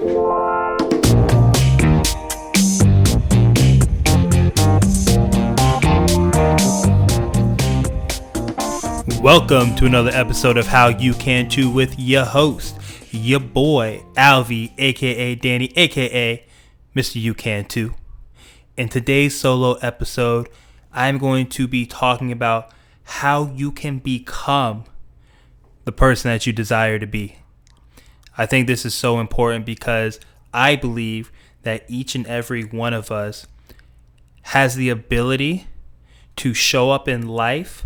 Welcome to another episode of How You Can Too with your host, your boy, Alvy, aka Danny, aka Mr. You Can Too. In today's solo episode, I'm going to be talking about how you can become the person that you desire to be. I think this is so important because I believe that each and every one of us has the ability to show up in life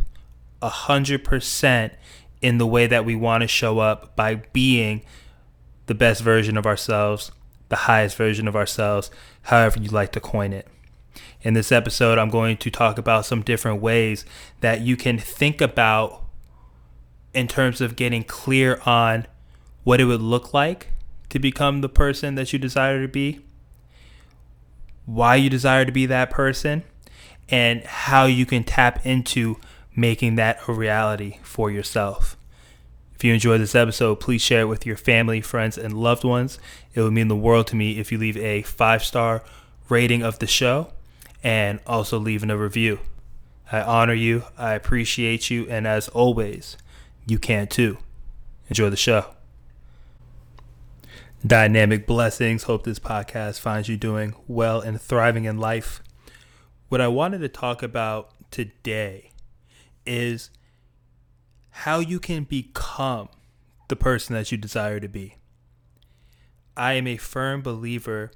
a hundred percent in the way that we want to show up by being the best version of ourselves, the highest version of ourselves, however you like to coin it. In this episode, I'm going to talk about some different ways that you can think about in terms of getting clear on what it would look like to become the person that you desire to be, why you desire to be that person, and how you can tap into making that a reality for yourself. If you enjoyed this episode, please share it with your family, friends, and loved ones. It would mean the world to me if you leave a five star rating of the show and also leaving a review. I honor you, I appreciate you, and as always, you can too. Enjoy the show. Dynamic blessings. Hope this podcast finds you doing well and thriving in life. What I wanted to talk about today is how you can become the person that you desire to be. I am a firm believer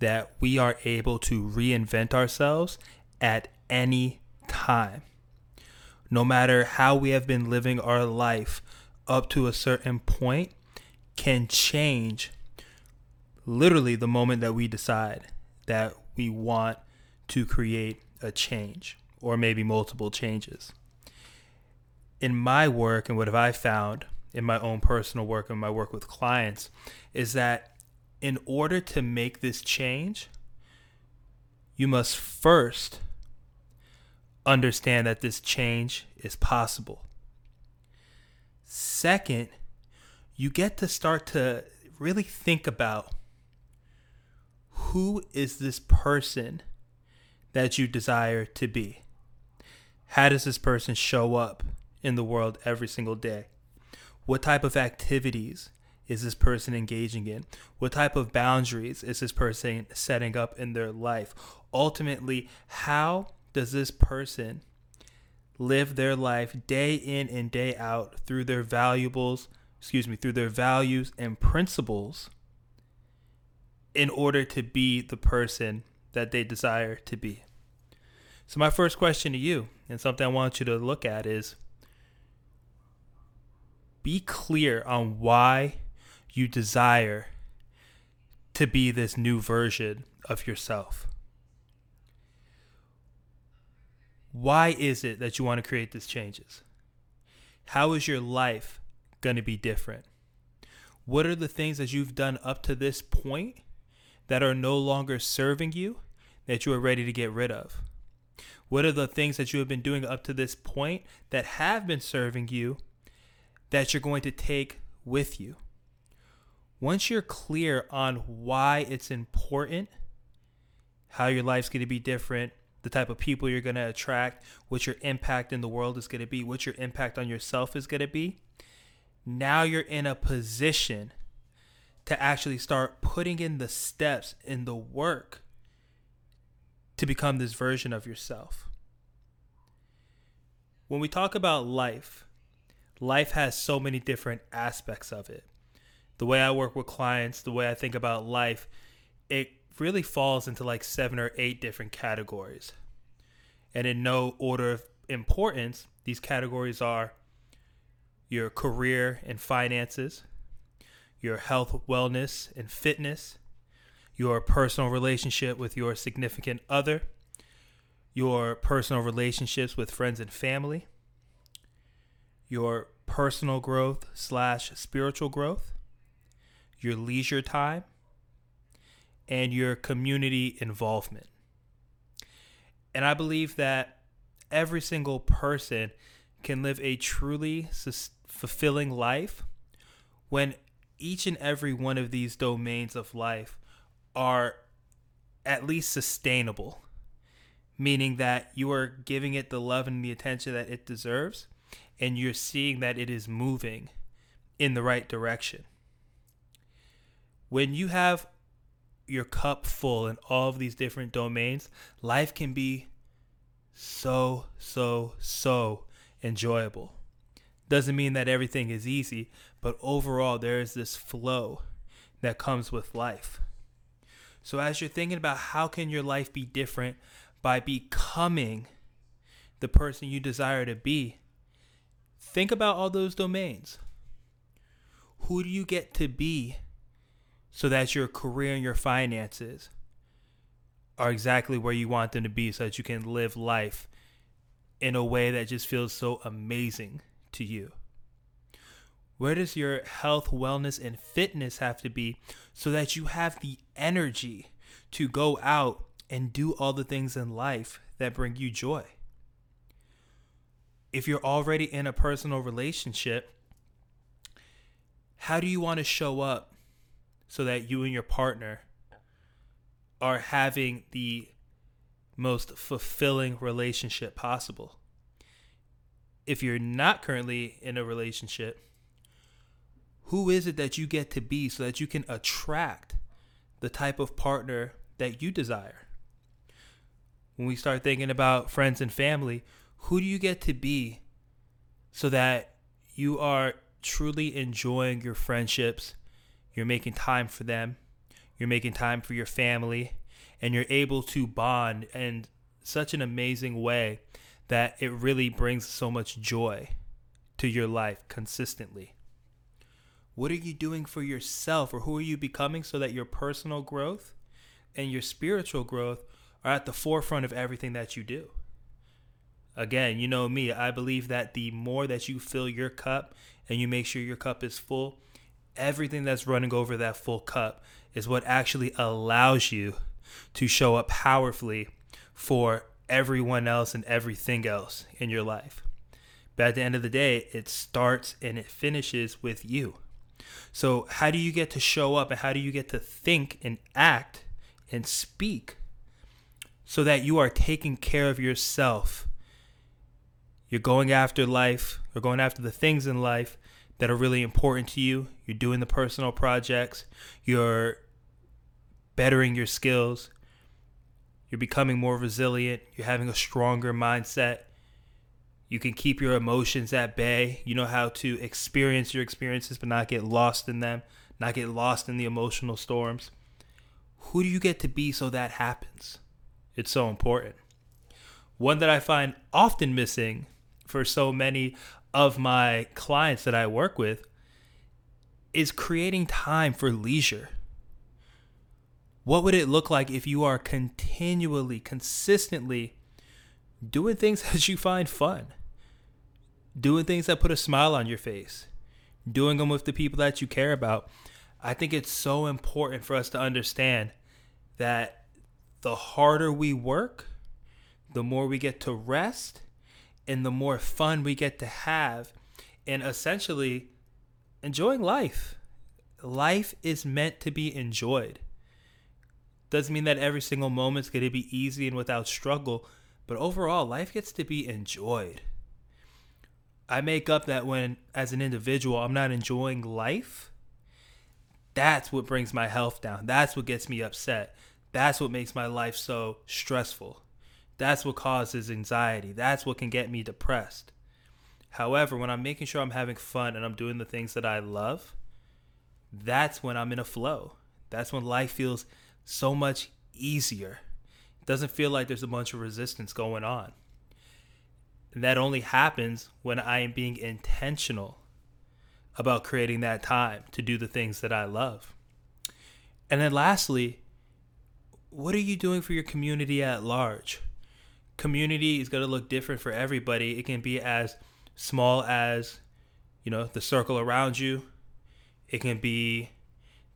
that we are able to reinvent ourselves at any time. No matter how we have been living our life up to a certain point, can change literally the moment that we decide that we want to create a change or maybe multiple changes. In my work and what have I found in my own personal work and my work with clients is that in order to make this change, you must first understand that this change is possible. Second, you get to start to really think about who is this person that you desire to be? How does this person show up in the world every single day? What type of activities is this person engaging in? What type of boundaries is this person setting up in their life? Ultimately, how does this person live their life day in and day out through their valuables, excuse me, through their values and principles in order to be the person that they desire to be? So, my first question to you, and something I want you to look at, is be clear on why you desire to be this new version of yourself. Why is it that you want to create these changes? How is your life going to be different? What are the things that you've done up to this point that are no longer serving you that you are ready to get rid of? What are the things that you have been doing up to this point that have been serving you that you're going to take with you? once you're clear on why it's important, how your life's going to be different, the type of people you're going to attract, what your impact in the world is going to be, what your impact on yourself is going to be, now you're in a position to actually start putting in the steps in the work to become this version of yourself. When we talk about life, life has so many different aspects of it the way I work with clients, the way I think about life, it really falls into like seven or eight different categories. And in no order of importance, these categories are your career and finances, your health, wellness, and fitness, your personal relationship with your significant other, your personal relationships with friends and family, your personal growth slash spiritual growth, your leisure time, and your community involvement. And I believe that every single person can live a truly fulfilling life when each and every one of these domains of life are at least sustainable, meaning that you are giving it the love and the attention that it deserves, and you're seeing that it is moving in the right direction. When you have your cup full in all of these different domains, life can be so, so, so enjoyable. Doesn't mean that everything is easy, but overall, there is this flow that comes with life. So as you're thinking about how can your life be different by becoming the person you desire to be, think about all those domains. Who do you get to be so that your career and your finances are exactly where you want them to be so that you can live life in a way that just feels so amazing to you? Where does your health, wellness, and fitness have to be so that you have the energy to go out and do all the things in life that bring you joy? If you're already in a personal relationship, how do you want to show up so that you and your partner are having the most fulfilling relationship possible? If you're not currently in a relationship, who is it that you get to be so that you can attract the type of partner that you desire? When we start thinking about friends and family, who do you get to be so that you are truly enjoying your friendships? You're making time for them, you're making time for your family, and you're able to bond in such an amazing way that it really brings so much joy to your life consistently. What are you doing for yourself or who are you becoming so that your personal growth and your spiritual growth are at the forefront of everything that you do? Again, you know me, I believe that the more that you fill your cup and you make sure your cup is full, everything that's running over that full cup is what actually allows you to show up powerfully for everyone else and everything else in your life. But at the end of the day, it starts and it finishes with you. So, how do you get to show up and how do you get to think and act and speak so that you are taking care of yourself? You're going after life, you're going after the things in life that are really important to you. You're doing the personal projects, you're bettering your skills, you're becoming more resilient, you're having a stronger mindset, you can keep your emotions at bay. You know how to experience your experiences, but not get lost in them, not get lost in the emotional storms. Who do you get to be so that happens? It's so important. One that I find often missing for so many of my clients that I work with is creating time for leisure. What would it look like if you are continually, consistently doing things that you find fun? doing things that put a smile on your face, doing them with the people that you care about. I think it's so important for us to understand that the harder we work, the more we get to rest, and the more fun we get to have, and essentially enjoying life. Life is meant to be enjoyed. Doesn't mean that every single moment's going to be easy and without struggle, but overall, life gets to be enjoyed. I make up that when, as an individual, I'm not enjoying life, that's what brings my health down. That's what gets me upset. That's what makes my life so stressful. That's what causes anxiety. That's what can get me depressed. However, when I'm making sure I'm having fun and I'm doing the things that I love, that's when I'm in a flow. That's when life feels so much easier. It doesn't feel like there's a bunch of resistance going on. And that only happens when I am being intentional about creating that time to do the things that I love. And then lastly, what are you doing for your community at large? Community is going to look different for everybody. It can be as small as, you know, the circle around you. It can be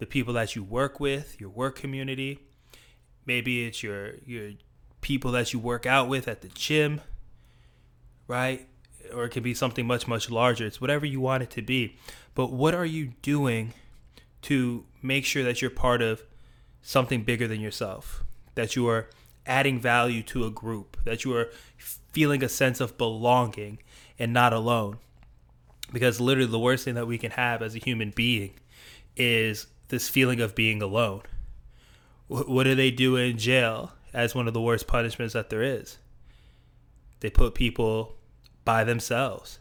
the people that you work with, your work community. Maybe it's your your people that you work out with at the gym right? Or it can be something much, much larger. It's whatever you want it to be. But what are you doing to make sure that you're part of something bigger than yourself, that you are adding value to a group, that you are feeling a sense of belonging and not alone. Because literally, the worst thing that we can have as a human being is this feeling of being alone. What do they do in jail as one of the worst punishments that there is? They put people by themselves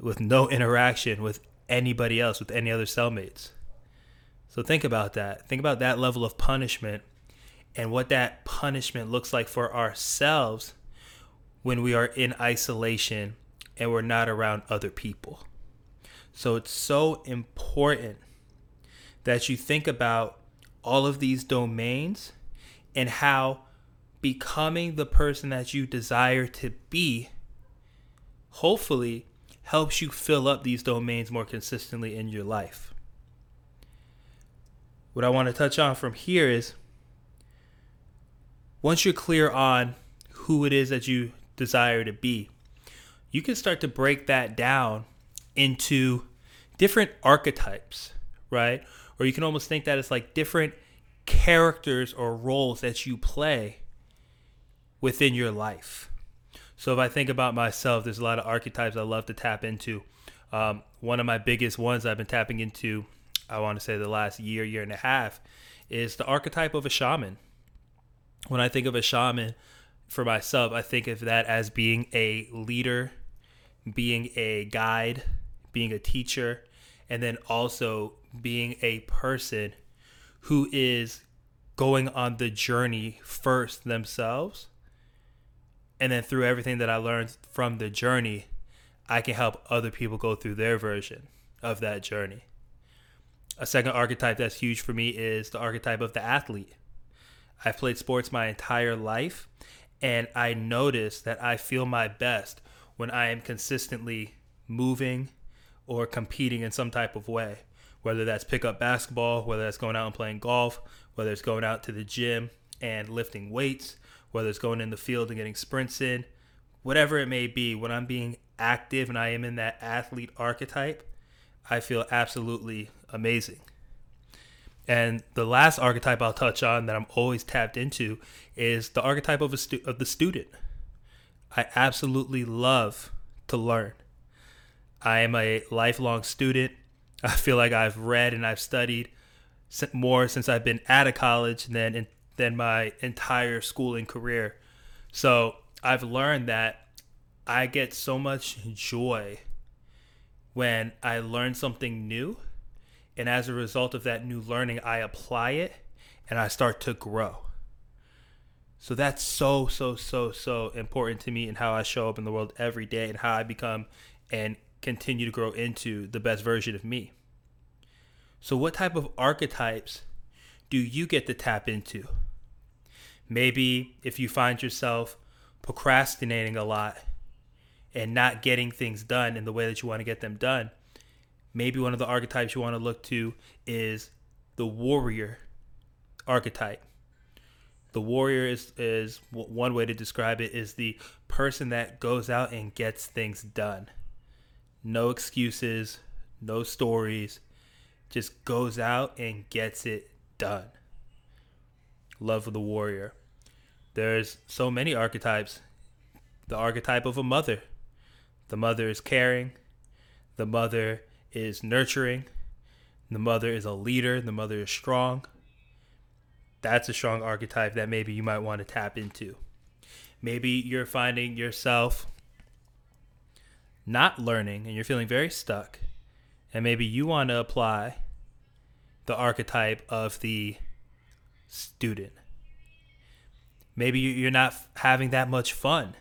with no interaction with anybody else, with any other cellmates. So think about that. Think about that level of punishment and what that punishment looks like for ourselves when we are in isolation and we're not around other people. So it's so important that you think about all of these domains and how becoming the person that you desire to be hopefully helps you fill up these domains more consistently in your life. What I want to touch on from here is once you're clear on who it is that you desire to be, you can start to break that down into different archetypes, right? Or you can almost think that it's like different characters or roles that you play within your life. So if I think about myself, there's a lot of archetypes I love to tap into. Um, one of my biggest ones I've been tapping into, I want to say the last year, year and a half, is the archetype of a shaman. When I think of a shaman for myself, I think of that as being a leader, being a guide, being a teacher, and then also being a person who is going on the journey first themselves and then through everything that I learned from the journey, I can help other people go through their version of that journey. A second archetype that's huge for me is the archetype of the athlete. I've played sports my entire life, and I notice that I feel my best when I am consistently moving or competing in some type of way, whether that's pick up basketball, whether that's going out and playing golf, whether it's going out to the gym and lifting weights, whether it's going in the field and getting sprints in, whatever it may be, when I'm being active and I am in that athlete archetype, I feel absolutely amazing. And the last archetype I'll touch on that I'm always tapped into is the archetype of stu- of the student. I absolutely love to learn. I am a lifelong student. I feel like I've read and I've studied more since I've been out of college than in than my entire schooling career. So I've learned that I get so much joy when I learn something new. And as a result of that new learning, I apply it and I start to grow. So that's so, so, so, so important to me and how I show up in the world every day and how I become and continue to grow into the best version of me. So, what type of archetypes do you get to tap into? Maybe if you find yourself procrastinating a lot and not getting things done in the way that you want to get them done, maybe one of the archetypes you want to look to is the warrior archetype. The warrior is, is one way to describe it is the person that goes out and gets things done. No excuses, no stories, just goes out and gets it done. Love of the warrior. There's so many archetypes. The archetype of a mother. The mother is caring. The mother is nurturing. The mother is a leader. The mother is strong. That's a strong archetype that maybe you might want to tap into. Maybe you're finding yourself not learning and you're feeling very stuck. And maybe you want to apply the archetype of the student. Maybe you're not having that much fun.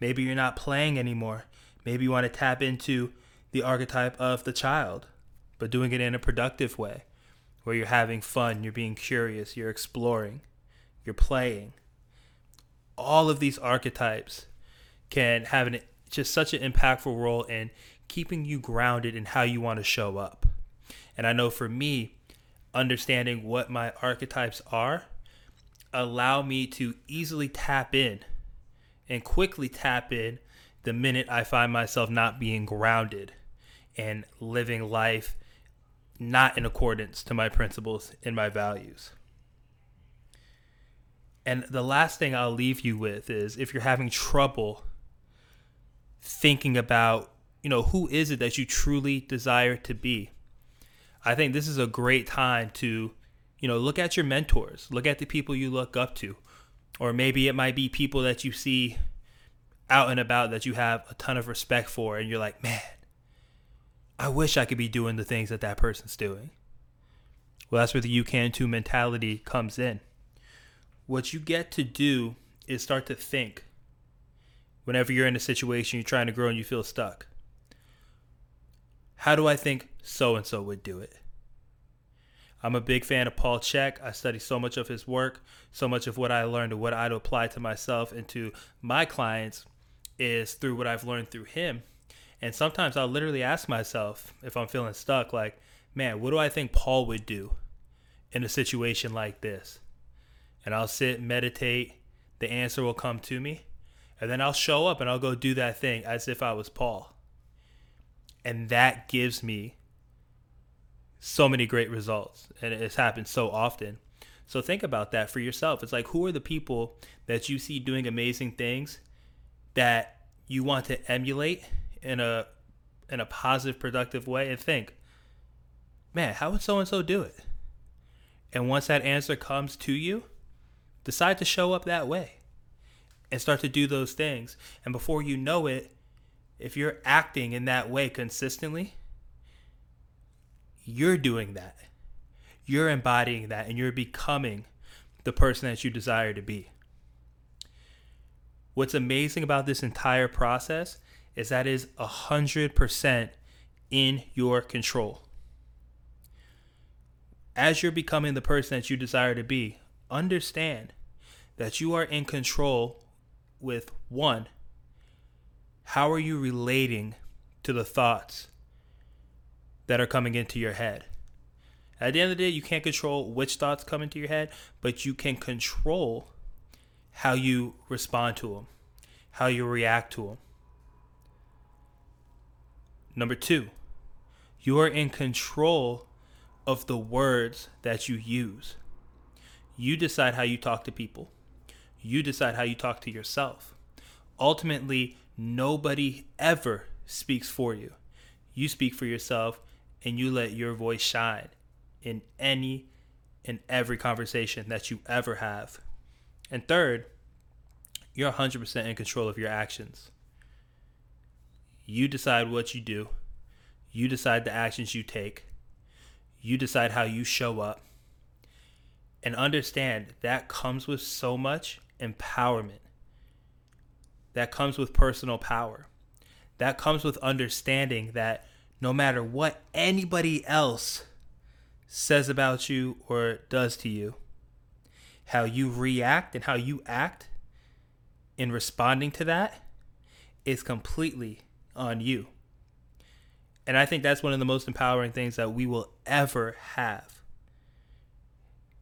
Maybe you're not playing anymore. Maybe you want to tap into the archetype of the child, but doing it in a productive way where you're having fun, you're being curious, you're exploring, you're playing. All of these archetypes can have an, just such an impactful role in keeping you grounded in how you want to show up. And I know for me, understanding what my archetypes are allow me to easily tap in and quickly tap in the minute I find myself not being grounded and living life not in accordance to my principles and my values. And the last thing I'll leave you with is if you're having trouble thinking about, you know, who is it that you truly desire to be? I think this is a great time to, you know, look at your mentors, look at the people you look up to. Or maybe it might be people that you see out and about that you have a ton of respect for, and you're like, man, I wish I could be doing the things that that person's doing. Well, that's where the you can too mentality comes in. What you get to do is start to think whenever you're in a situation you're trying to grow and you feel stuck. How do I think so and so would do it? I'm a big fan of Paul Chek. I study so much of his work, so much of what I learned and what I'd apply to myself and to my clients is through what I've learned through him. And sometimes I'll literally ask myself if I'm feeling stuck, like, man, what do I think Paul would do in a situation like this? And I'll sit, meditate, the answer will come to me, and then I'll show up and I'll go do that thing as if I was Paul. And that gives me so many great results. And it's happened so often. So think about that for yourself. It's like, who are the people that you see doing amazing things that you want to emulate in a in a positive, productive way, and think, man, how would so and so do it? And once that answer comes to you, decide to show up that way and start to do those things. And before you know it, if you're acting in that way consistently, you're doing that. You're embodying that and you're becoming the person that you desire to be. What's amazing about this entire process is that is 100% in your control. As you're becoming the person that you desire to be, understand that you are in control with one, how are you relating to the thoughts that are coming into your head? At the end of the day, you can't control which thoughts come into your head, but you can control how you respond to them, how you react to them. Number two, you are in control of the words that you use. You decide how you talk to people. You decide how you talk to yourself. Ultimately, nobody ever speaks for you. You speak for yourself and you let your voice shine in any and every conversation that you ever have. And third, you're 100% in control of your actions. You decide what you do. You decide the actions you take. You decide how you show up. And understand that comes with so much empowerment. That comes with personal power. That comes with understanding that no matter what anybody else says about you or does to you, how you react and how you act in responding to that is completely on you. And I think that's one of the most empowering things that we will ever have.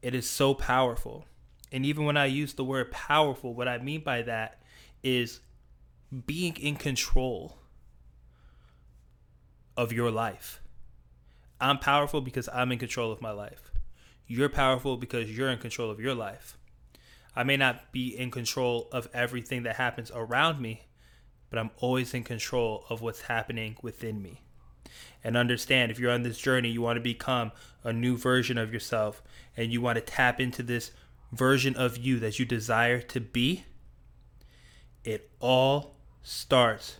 It is so powerful. And even when I use the word powerful, what I mean by that is being in control of your life. I'm powerful because I'm in control of my life. You're powerful because you're in control of your life. I may not be in control of everything that happens around me, but I'm always in control of what's happening within me. And understand if you're on this journey, you want to become a new version of yourself and you want to tap into this version of you that you desire to be, it all starts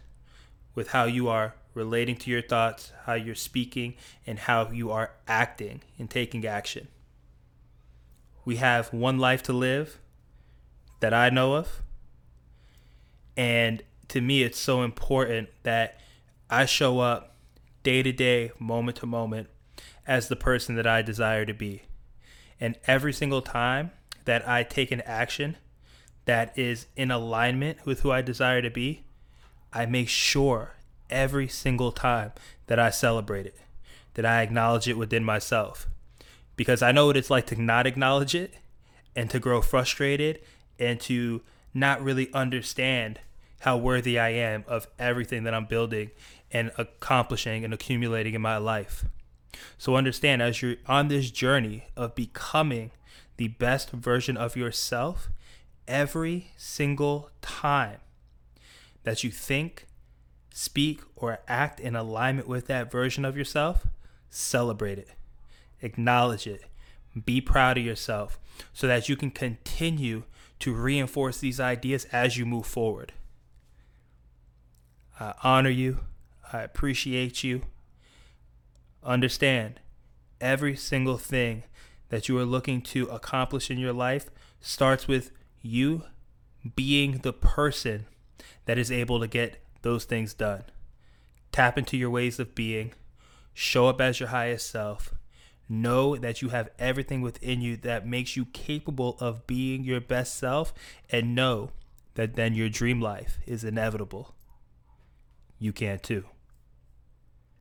with how you are relating to your thoughts, how you're speaking, and how you are acting and taking action. We have one life to live that I know of. And to me, it's so important that I show up day to day, moment to moment, as the person that I desire to be. And every single time that I take an action that is in alignment with who I desire to be, I make sure every single time that I celebrate it, that I acknowledge it within myself. Because I know what it's like to not acknowledge it and to grow frustrated and to not really understand how worthy I am of everything that I'm building and accomplishing and accumulating in my life. So understand as you're on this journey of becoming the best version of yourself, every single time that you think, speak, or act in alignment with that version of yourself, celebrate it, acknowledge it, be proud of yourself so that you can continue to reinforce these ideas as you move forward. I honor you. I appreciate you. Understand every single thing that you are looking to accomplish in your life starts with you being the person that is able to get those things done. Tap into your ways of being, show up as your highest self. Know that you have everything within you that makes you capable of being your best self, and know that then your dream life is inevitable. You can too.